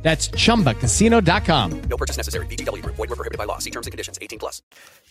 That's chumbacasino.com. No purchase necessary. Group. Void were prohibited by law. See terms and conditions. 18 plus.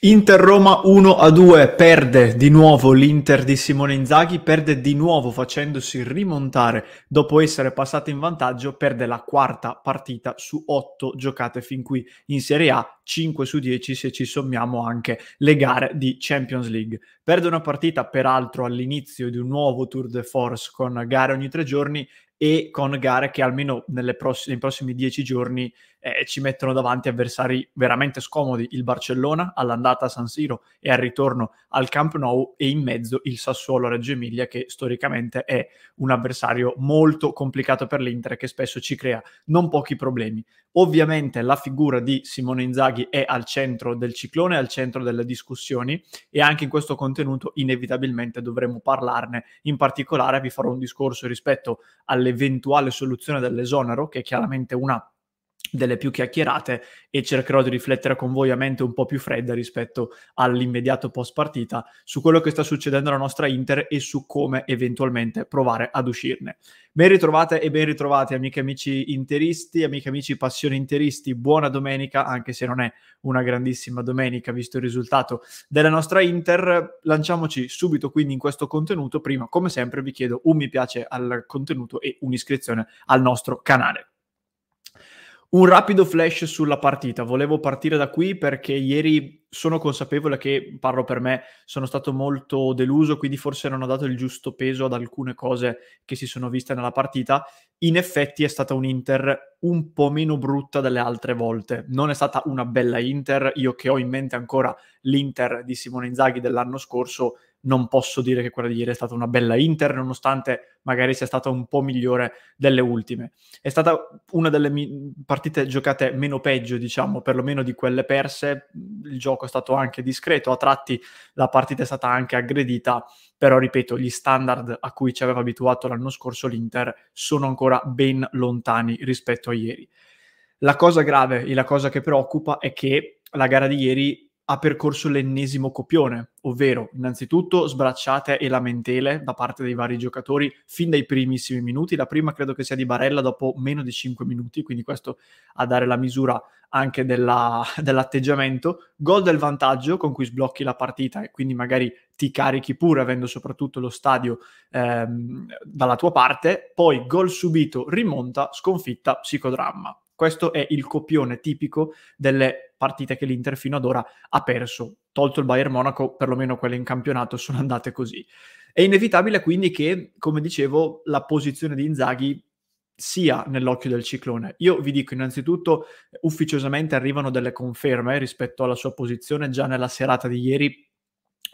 Inter Roma 1 a 2 perde di nuovo l'Inter di Simone Inzaghi, perde di nuovo facendosi rimontare dopo essere passato in vantaggio, perde la quarta partita su 8 giocate fin qui in Serie A, 5 su 10 se ci sommiamo anche le gare di Champions League. Perde una partita peraltro all'inizio di un nuovo tour de force con gare ogni tre giorni e con gare che almeno pross- nei prossimi dieci giorni eh, ci mettono davanti avversari veramente scomodi, il Barcellona all'andata a San Siro e al ritorno al Camp Nou e in mezzo il Sassuolo Reggio Emilia che storicamente è un avversario molto complicato per l'Inter che spesso ci crea non pochi problemi. Ovviamente la figura di Simone Inzaghi è al centro del ciclone, al centro delle discussioni e anche in questo contenuto inevitabilmente dovremo parlarne. In particolare vi farò un discorso rispetto all'eventuale soluzione dell'esonero, che è chiaramente una delle più chiacchierate e cercherò di riflettere con voi a mente un po' più fredda rispetto all'immediato post partita su quello che sta succedendo alla nostra Inter e su come eventualmente provare ad uscirne. Ben ritrovate e ben ritrovati amiche e amici interisti, amiche e amici passioni interisti, buona domenica anche se non è una grandissima domenica visto il risultato della nostra Inter. Lanciamoci subito quindi in questo contenuto, prima come sempre vi chiedo un mi piace al contenuto e un'iscrizione al nostro canale. Un rapido flash sulla partita. Volevo partire da qui perché ieri sono consapevole che, parlo per me, sono stato molto deluso, quindi forse non ho dato il giusto peso ad alcune cose che si sono viste nella partita. In effetti è stata un Inter un po' meno brutta delle altre volte. Non è stata una bella Inter. Io che ho in mente ancora l'Inter di Simone Inzaghi dell'anno scorso, non posso dire che quella di ieri è stata una bella Inter, nonostante magari sia stata un po' migliore delle ultime. È stata una delle mi- partite giocate meno peggio, diciamo, perlomeno di quelle perse. Il gioco è stato anche discreto, a tratti la partita è stata anche aggredita, però ripeto, gli standard a cui ci aveva abituato l'anno scorso l'Inter sono ancora ben lontani rispetto a ieri. La cosa grave e la cosa che preoccupa è che la gara di ieri ha percorso l'ennesimo copione, ovvero innanzitutto sbracciate e lamentele da parte dei vari giocatori fin dai primissimi minuti. La prima credo che sia di Barella dopo meno di 5 minuti, quindi questo a dare la misura anche della, dell'atteggiamento. Gol del vantaggio con cui sblocchi la partita e quindi magari ti carichi pure avendo soprattutto lo stadio ehm, dalla tua parte. Poi gol subito, rimonta, sconfitta, psicodramma. Questo è il copione tipico delle partite che l'Inter fino ad ora ha perso. Tolto il Bayern Monaco, perlomeno quelle in campionato sono andate così. È inevitabile quindi che, come dicevo, la posizione di Inzaghi sia nell'occhio del ciclone. Io vi dico innanzitutto, ufficiosamente arrivano delle conferme rispetto alla sua posizione già nella serata di ieri.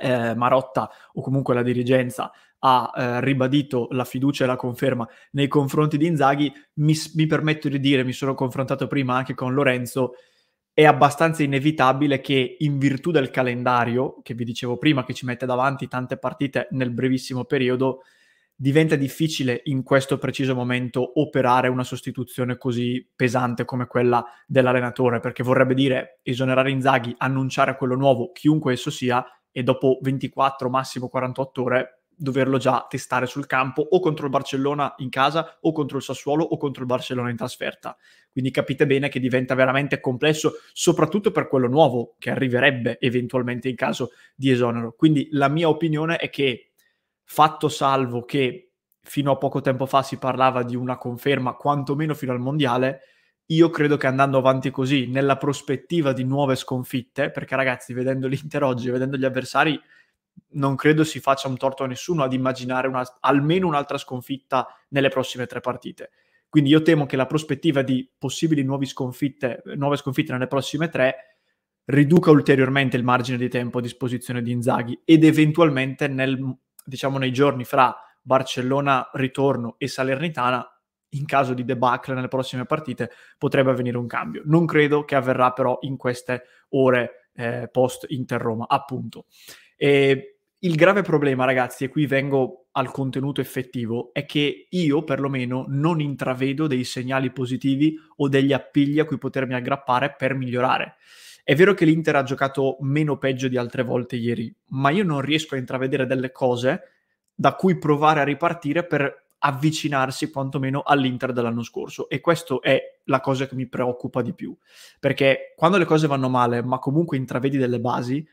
Eh, Marotta o comunque la dirigenza ha eh, ribadito la fiducia e la conferma nei confronti di Inzaghi, mi, mi permetto di dire, mi sono confrontato prima anche con Lorenzo, è abbastanza inevitabile che in virtù del calendario, che vi dicevo prima, che ci mette davanti tante partite nel brevissimo periodo, diventa difficile in questo preciso momento operare una sostituzione così pesante come quella dell'allenatore, perché vorrebbe dire esonerare Inzaghi, annunciare quello nuovo, chiunque esso sia, e dopo 24, massimo 48 ore doverlo già testare sul campo o contro il Barcellona in casa o contro il Sassuolo o contro il Barcellona in trasferta. Quindi capite bene che diventa veramente complesso, soprattutto per quello nuovo che arriverebbe eventualmente in caso di esonero. Quindi la mia opinione è che, fatto salvo che fino a poco tempo fa si parlava di una conferma quantomeno fino al mondiale, io credo che andando avanti così, nella prospettiva di nuove sconfitte, perché ragazzi, vedendo l'Inter oggi, vedendo gli avversari, non credo si faccia un torto a nessuno ad immaginare una, almeno un'altra sconfitta nelle prossime tre partite. Quindi io temo che la prospettiva di possibili sconfitte, nuove sconfitte nelle prossime tre riduca ulteriormente il margine di tempo a disposizione di Inzaghi ed eventualmente nel, diciamo, nei giorni fra Barcellona ritorno e Salernitana in caso di debacle nelle prossime partite potrebbe avvenire un cambio. Non credo che avverrà però in queste ore eh, post Inter Roma, appunto. E il grave problema, ragazzi, e qui vengo al contenuto effettivo, è che io perlomeno non intravedo dei segnali positivi o degli appigli a cui potermi aggrappare per migliorare. È vero che l'Inter ha giocato meno peggio di altre volte ieri, ma io non riesco a intravedere delle cose da cui provare a ripartire per avvicinarsi quantomeno all'Inter dell'anno scorso. E questa è la cosa che mi preoccupa di più. Perché quando le cose vanno male ma comunque intravedi delle basi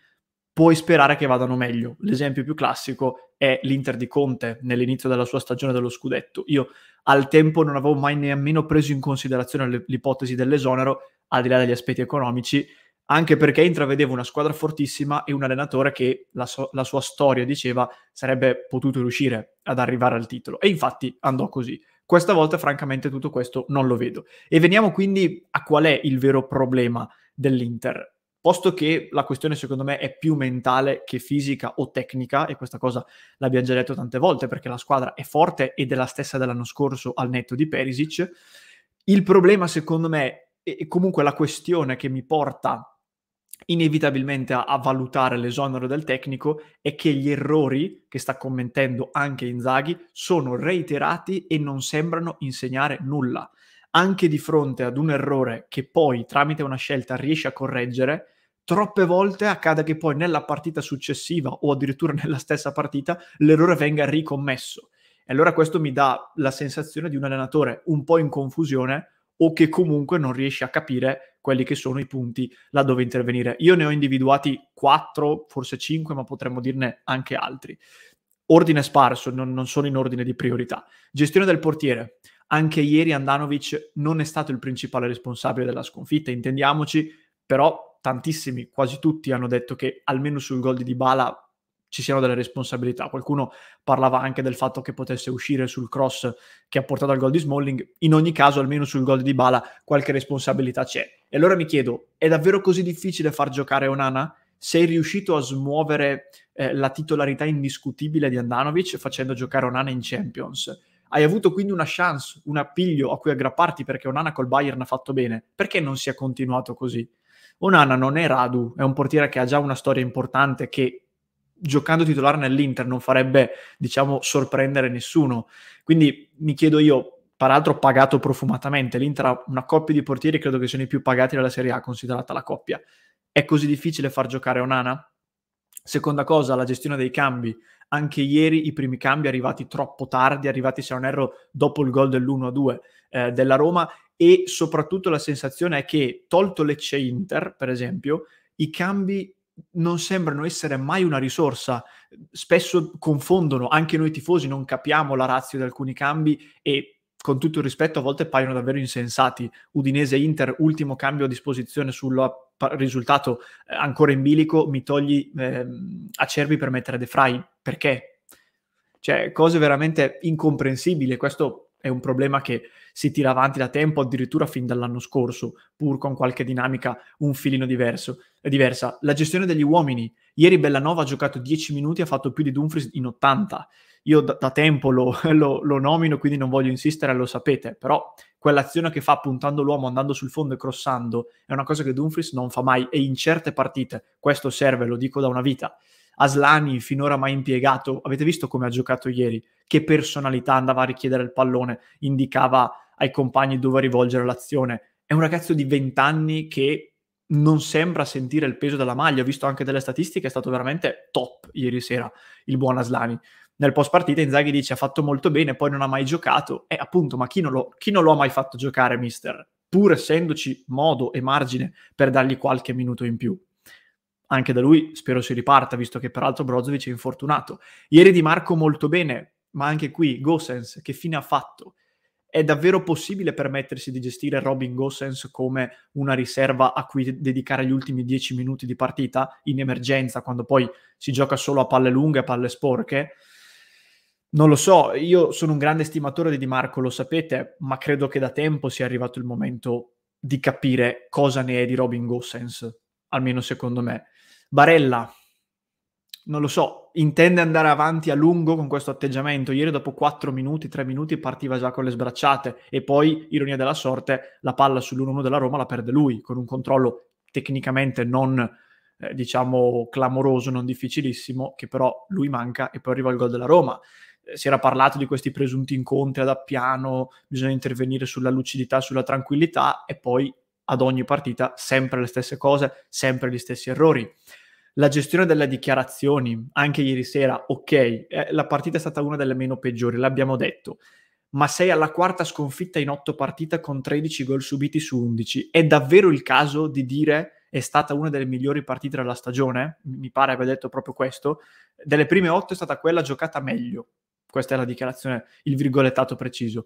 puoi sperare che vadano meglio. L'esempio più classico è l'Inter di Conte nell'inizio della sua stagione dello scudetto. Io al tempo non avevo mai nemmeno preso in considerazione l'ipotesi dell'esonero al di là degli aspetti economici anche perché intravedevo una squadra fortissima e un allenatore che la, so- la, sua storia diceva sarebbe potuto riuscire ad arrivare al titolo. E infatti andò così. Questa volta, francamente, tutto questo non lo vedo. E veniamo quindi a qual è il vero problema dell'Inter. Posto che la questione, secondo me, è più mentale che fisica o tecnica, e questa cosa l'abbiamo già detto tante volte, perché la squadra è forte ed è la stessa dell'anno scorso al netto di Perisic. Il problema, secondo me, e comunque la questione che mi porta inevitabilmente a, a, valutare l'esonero del tecnico è che gli errori che sta commettendo anche Inzaghi sono reiterati e non sembrano insegnare nulla. Anche di fronte ad un errore che poi tramite una scelta riesce a correggere, troppe volte accade che poi nella partita successiva o addirittura nella stessa partita l'errore venga ricommesso. E allora questo mi dà la sensazione di un allenatore un po' in confusione o che comunque non riesce a capire quelli che sono i punti laddove intervenire. Io ne ho individuati quattro, forse cinque, ma potremmo dirne anche altri. Ordine sparso, non, non sono in ordine di priorità. Gestione del portiere. Anche ieri Andanovic non è stato il principale responsabile della sconfitta, intendiamoci, però tantissimi, quasi tutti hanno detto che almeno sul gol di Dybala ci siano delle responsabilità. Qualcuno parlava anche del fatto che potesse uscire sul cross che ha portato al gol di Smalling. In ogni caso, almeno sul gol di Bala, qualche responsabilità c'è. E allora mi chiedo, è davvero così difficile far giocare Onana? Sei riuscito a smuovere eh, la titolarità indiscutibile di Andanovic facendo giocare Onana in Champions? Hai avuto quindi una chance, un appiglio a cui aggrapparti perché Onana col Bayern ha fatto bene. Perché non si è continuato così? Onana non è Radu, è un portiere che ha già una storia importante che giocando titolare nell'Inter non farebbe, diciamo, sorprendere nessuno. Quindi mi chiedo io, peraltro pagato profumatamente, l'Inter ha una coppia di portieri, credo che siano i più pagati della Serie A, considerata la coppia. È così difficile far giocare Onana? Seconda cosa, la gestione dei cambi. Anche ieri i primi cambi arrivati troppo tardi, arrivati se non erro dopo il gol dell'1-2 eh, della Roma e soprattutto la sensazione è che tolto Lecce Inter, per esempio, i cambi non sembrano essere mai una risorsa. Spesso confondono, anche noi tifosi non capiamo la razza di alcuni cambi e con tutto il rispetto a volte paiono davvero insensati. Udinese-Inter, ultimo cambio a disposizione sul risultato eh, ancora in bilico, mi togli eh, Acerbi per mettere De Frey. Perché? Cioè, cose veramente incomprensibili. Questo è un problema che si tira avanti da tempo, addirittura fin dall'anno scorso, pur con qualche dinamica un filino diverso, diversa. La gestione degli uomini. Ieri Bellanova ha giocato 10 minuti, ha fatto più di Dumfries in 80. Io da, da tempo lo, lo, lo, nomino, quindi non voglio insistere, lo sapete, però quell'azione che fa puntando l'uomo, andando sul fondo e crossando, è una cosa che Dumfries non fa mai e in certe partite, questo serve, lo dico da una vita. Aslani finora mai impiegato, avete visto come ha giocato ieri? Che personalità andava a richiedere il pallone, indicava ai compagni dove rivolgere l'azione. È un ragazzo di 20 anni che non sembra sentire il peso della maglia. Ho visto anche delle statistiche, è stato veramente top ieri sera il buon Aslani. Nel post partita Inzaghi dice ha fatto molto bene, poi non ha mai giocato. E appunto, ma chi non, lo, chi non lo ha mai fatto giocare, mister? Pur essendoci modo e margine per dargli qualche minuto in più. Anche da lui spero si riparta, visto che peraltro Brozovic è infortunato. Ieri Di Marco molto bene, ma anche qui Gosens che fine ha fatto? È davvero possibile permettersi di gestire Robin Gossens come una riserva a cui dedicare gli ultimi dieci minuti di partita in emergenza, quando poi si gioca solo a palle lunghe, a palle sporche? Non lo so, io sono un grande stimatore di Di Marco, lo sapete, ma credo che da tempo sia arrivato il momento di capire cosa ne è di Robin Gossens, almeno secondo me. Barella, non lo so, intende andare avanti a lungo con questo atteggiamento. Ieri dopo 4 minuti, 3 minuti partiva già con le sbracciate e poi, ironia della sorte, la palla sull'1-1 della Roma la perde lui con un controllo tecnicamente non, eh, diciamo, clamoroso, non difficilissimo, che però lui manca e poi arriva il gol della Roma. Eh, si era parlato di questi presunti incontri ad appiano, bisogna intervenire sulla lucidità, sulla tranquillità e poi ad ogni partita sempre le stesse cose, sempre gli stessi errori la gestione delle dichiarazioni, anche ieri sera, ok, eh, la partita è stata una delle meno peggiori, l'abbiamo detto, ma sei alla quarta sconfitta in otto partite con 13 gol subiti su 11. È davvero il caso di dire è stata una delle migliori partite della stagione? Mi pare aver detto proprio questo. Delle prime otto è stata quella giocata meglio. Questa è la dichiarazione, il virgolettato preciso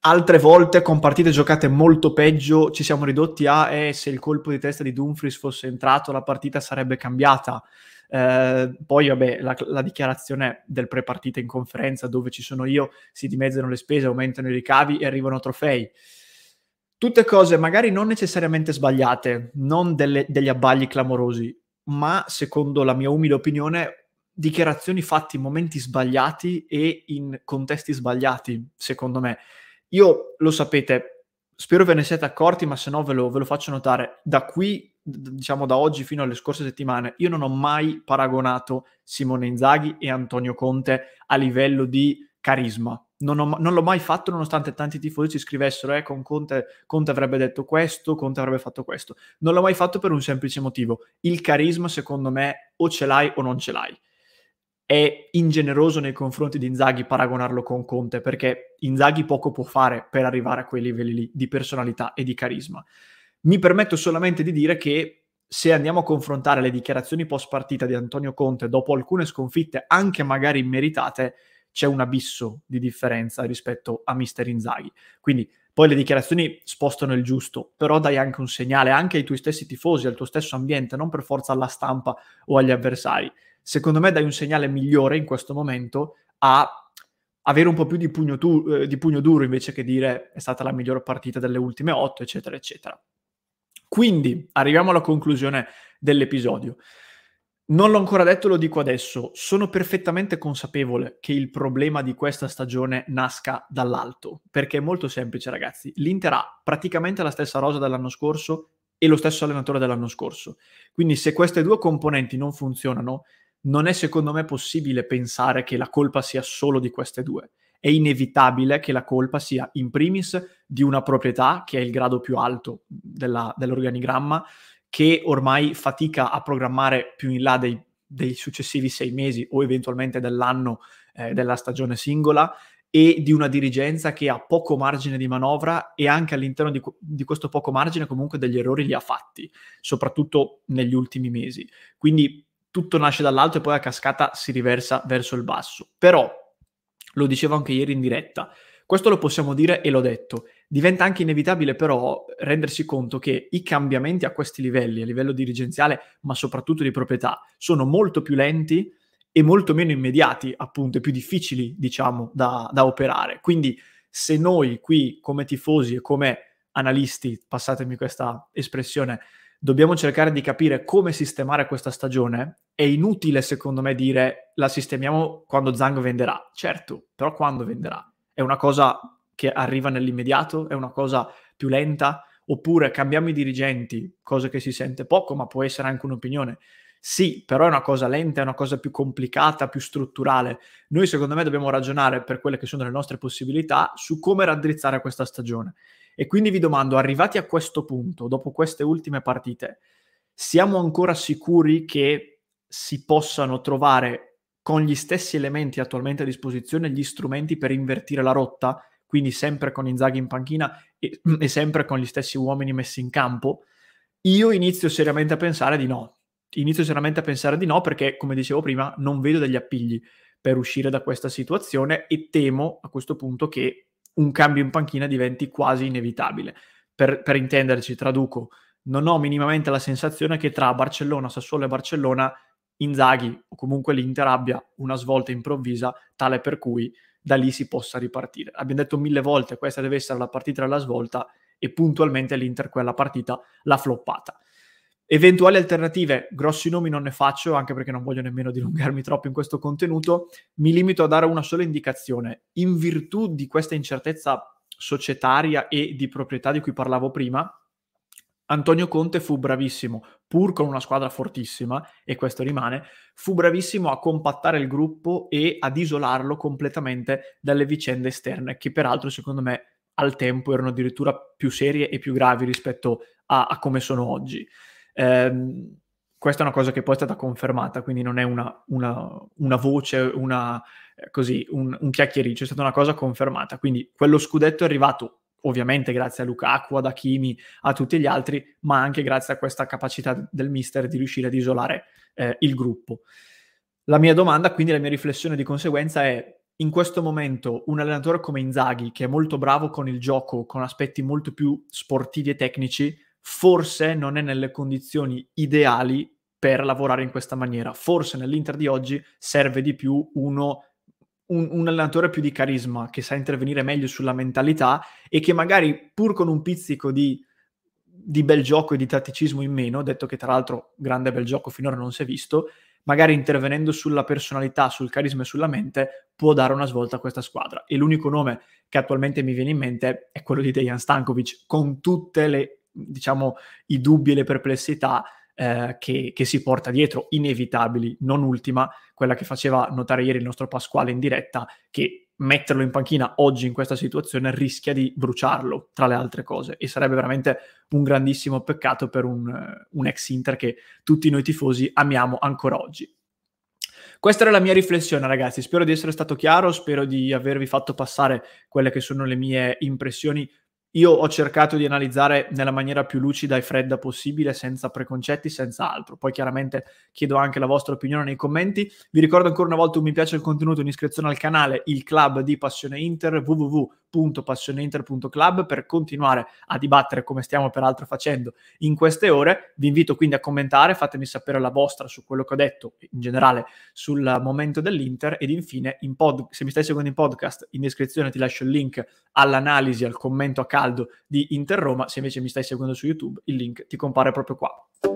altre volte con partite giocate molto peggio ci siamo ridotti a eh, se il colpo di testa di Dumfries fosse entrato la partita sarebbe cambiata. Eh, poi vabbè la, la, dichiarazione del pre-partita in conferenza dove ci sono io si dimezzano le spese, aumentano i ricavi e arrivano trofei. Tutte cose magari non necessariamente sbagliate, non delle, degli abbagli clamorosi, ma secondo la mia umile opinione dichiarazioni fatte in momenti sbagliati e in contesti sbagliati, secondo me. Io lo sapete, spero ve ne siete accorti, ma se no ve lo, ve lo faccio notare. Da qui, diciamo da oggi fino alle scorse settimane, io non ho mai paragonato Simone Inzaghi e Antonio Conte a livello di carisma. Non, ho, non, l'ho mai fatto nonostante tanti tifosi ci scrivessero eh, con Conte, Conte avrebbe detto questo, Conte avrebbe fatto questo. Non l'ho mai fatto per un semplice motivo. Il carisma, secondo me, o ce l'hai o non ce l'hai è ingeneroso nei confronti di Inzaghi paragonarlo con Conte, perché Inzaghi poco può fare per arrivare a quei livelli lì di personalità e di carisma. Mi permetto solamente di dire che se andiamo a confrontare le dichiarazioni post partita di Antonio Conte dopo alcune sconfitte, anche magari immeritate, c'è un abisso di differenza rispetto a Mister Inzaghi. Quindi poi le dichiarazioni spostano il giusto, però dai anche un segnale anche ai tuoi stessi tifosi, al tuo stesso ambiente, non per forza alla stampa o agli avversari secondo me dai un segnale migliore in questo momento a avere un po' più di pugno, tu, eh, di pugno duro invece che dire è stata la migliore partita delle ultime otto, eccetera, eccetera. Quindi arriviamo alla conclusione dell'episodio. Non l'ho ancora detto, lo dico adesso. Sono perfettamente consapevole che il problema di questa stagione nasca dall'alto, perché è molto semplice, ragazzi. L'Inter ha praticamente la stessa rosa dell'anno scorso e lo stesso allenatore dell'anno scorso. Quindi se queste due componenti non funzionano, non è secondo me possibile pensare che la colpa sia solo di queste due. È inevitabile che la colpa sia in primis di una proprietà, che è il grado più alto della, dell'organigramma, che ormai fatica a programmare più in là dei, dei successivi sei mesi o eventualmente dell'anno eh, della stagione singola, e di una dirigenza che ha poco margine di manovra e anche all'interno di, di, questo poco margine comunque degli errori li ha fatti, soprattutto negli ultimi mesi. Quindi tutto nasce dall'alto e poi a cascata si riversa verso il basso. Però, lo dicevo anche ieri in diretta, questo lo possiamo dire e l'ho detto, diventa anche inevitabile però rendersi conto che i cambiamenti a questi livelli, a livello dirigenziale, ma soprattutto di proprietà, sono molto più lenti e molto meno immediati, appunto, e più difficili, diciamo, da, da operare. Quindi se noi qui come tifosi e come analisti, passatemi questa espressione, dobbiamo cercare di capire come sistemare questa stagione, è inutile secondo me dire la sistemiamo quando Zang venderà. Certo, però quando venderà? È una cosa che arriva nell'immediato? È una cosa più lenta? Oppure cambiamo i dirigenti, cosa che si sente poco, ma può essere anche un'opinione. Sì, però è una cosa lenta, è una cosa più complicata, più strutturale. Noi secondo me dobbiamo ragionare per quelle che sono le nostre possibilità su come raddrizzare questa stagione. E quindi vi domando, arrivati a questo punto, dopo queste ultime partite, siamo ancora sicuri che si possano trovare con gli stessi elementi attualmente a disposizione gli strumenti per invertire la rotta, quindi sempre con Inzaghi in panchina e, e sempre con gli stessi uomini messi in campo? Io inizio seriamente a pensare di no. Inizio seriamente a pensare di no perché, come dicevo prima, non vedo degli appigli per uscire da questa situazione e temo a questo punto che un cambio in panchina diventi quasi inevitabile. Per, per intenderci, traduco, non ho minimamente la sensazione che tra Barcellona, Sassuolo e Barcellona Inzaghi o comunque l'Inter abbia una svolta improvvisa tale per cui da lì si possa ripartire. Abbiamo detto mille volte questa deve essere la partita della svolta e puntualmente l'Inter quella partita l'ha floppata. Eventuali alternative, grossi nomi non ne faccio, anche perché non voglio nemmeno dilungarmi troppo in questo contenuto, mi limito a dare una sola indicazione. In virtù di questa incertezza societaria e di proprietà di cui parlavo prima, Antonio Conte fu bravissimo, pur con una squadra fortissima, e questo rimane, fu bravissimo a compattare il gruppo e ad isolarlo completamente dalle vicende esterne, che peraltro secondo me al tempo erano addirittura più serie e più gravi rispetto a, a come sono oggi. Eh, questa è una cosa che poi è stata confermata, quindi non è una, una, una voce, una, eh, così, un, un chiacchiericcio, è stata una cosa confermata. Quindi quello scudetto è arrivato ovviamente grazie a Lukaku, ad Hakimi, a tutti gli altri, ma anche grazie a questa capacità del mister di riuscire ad isolare eh, il gruppo. La mia domanda, quindi la mia riflessione di conseguenza è in questo momento un allenatore come Inzaghi, che è molto bravo con il gioco, con aspetti molto più sportivi e tecnici, forse non è nelle condizioni ideali per lavorare in questa maniera. Forse nell'Inter di oggi serve di più uno un, un, allenatore più di carisma, che sa intervenire meglio sulla mentalità e che magari pur con un pizzico di, di bel gioco e di tatticismo in meno, detto che tra l'altro grande bel gioco finora non si è visto, magari intervenendo sulla personalità, sul carisma e sulla mente, può dare una svolta a questa squadra. E l'unico nome che attualmente mi viene in mente è quello di Dejan Stankovic, con tutte le, diciamo, i dubbi e le perplessità eh, che, che, si porta dietro, inevitabili, non ultima, quella che faceva notare ieri il nostro Pasquale in diretta, che metterlo in panchina oggi in questa situazione rischia di bruciarlo, tra le altre cose, e sarebbe veramente un grandissimo peccato per un, un ex Inter che tutti noi tifosi amiamo ancora oggi. Questa era la mia riflessione, ragazzi. Spero di essere stato chiaro, spero di avervi fatto passare quelle che sono le mie impressioni io ho cercato di analizzare nella maniera più lucida e fredda possibile, senza preconcetti, senza altro. Poi chiaramente chiedo anche la vostra opinione nei commenti. Vi ricordo ancora una volta un mi piace il contenuto, un'iscrizione al canale, il club di Passione Inter, www www.passioneinter.club per continuare a dibattere come stiamo peraltro facendo in queste ore. Vi invito quindi a commentare, fatemi sapere la vostra su quello che ho detto, in generale sul momento dell'Inter ed infine in pod- se mi stai seguendo in podcast in descrizione ti lascio il link all'analisi, al commento a caldo di Inter Roma, se invece mi stai seguendo su YouTube il link ti compare proprio qua.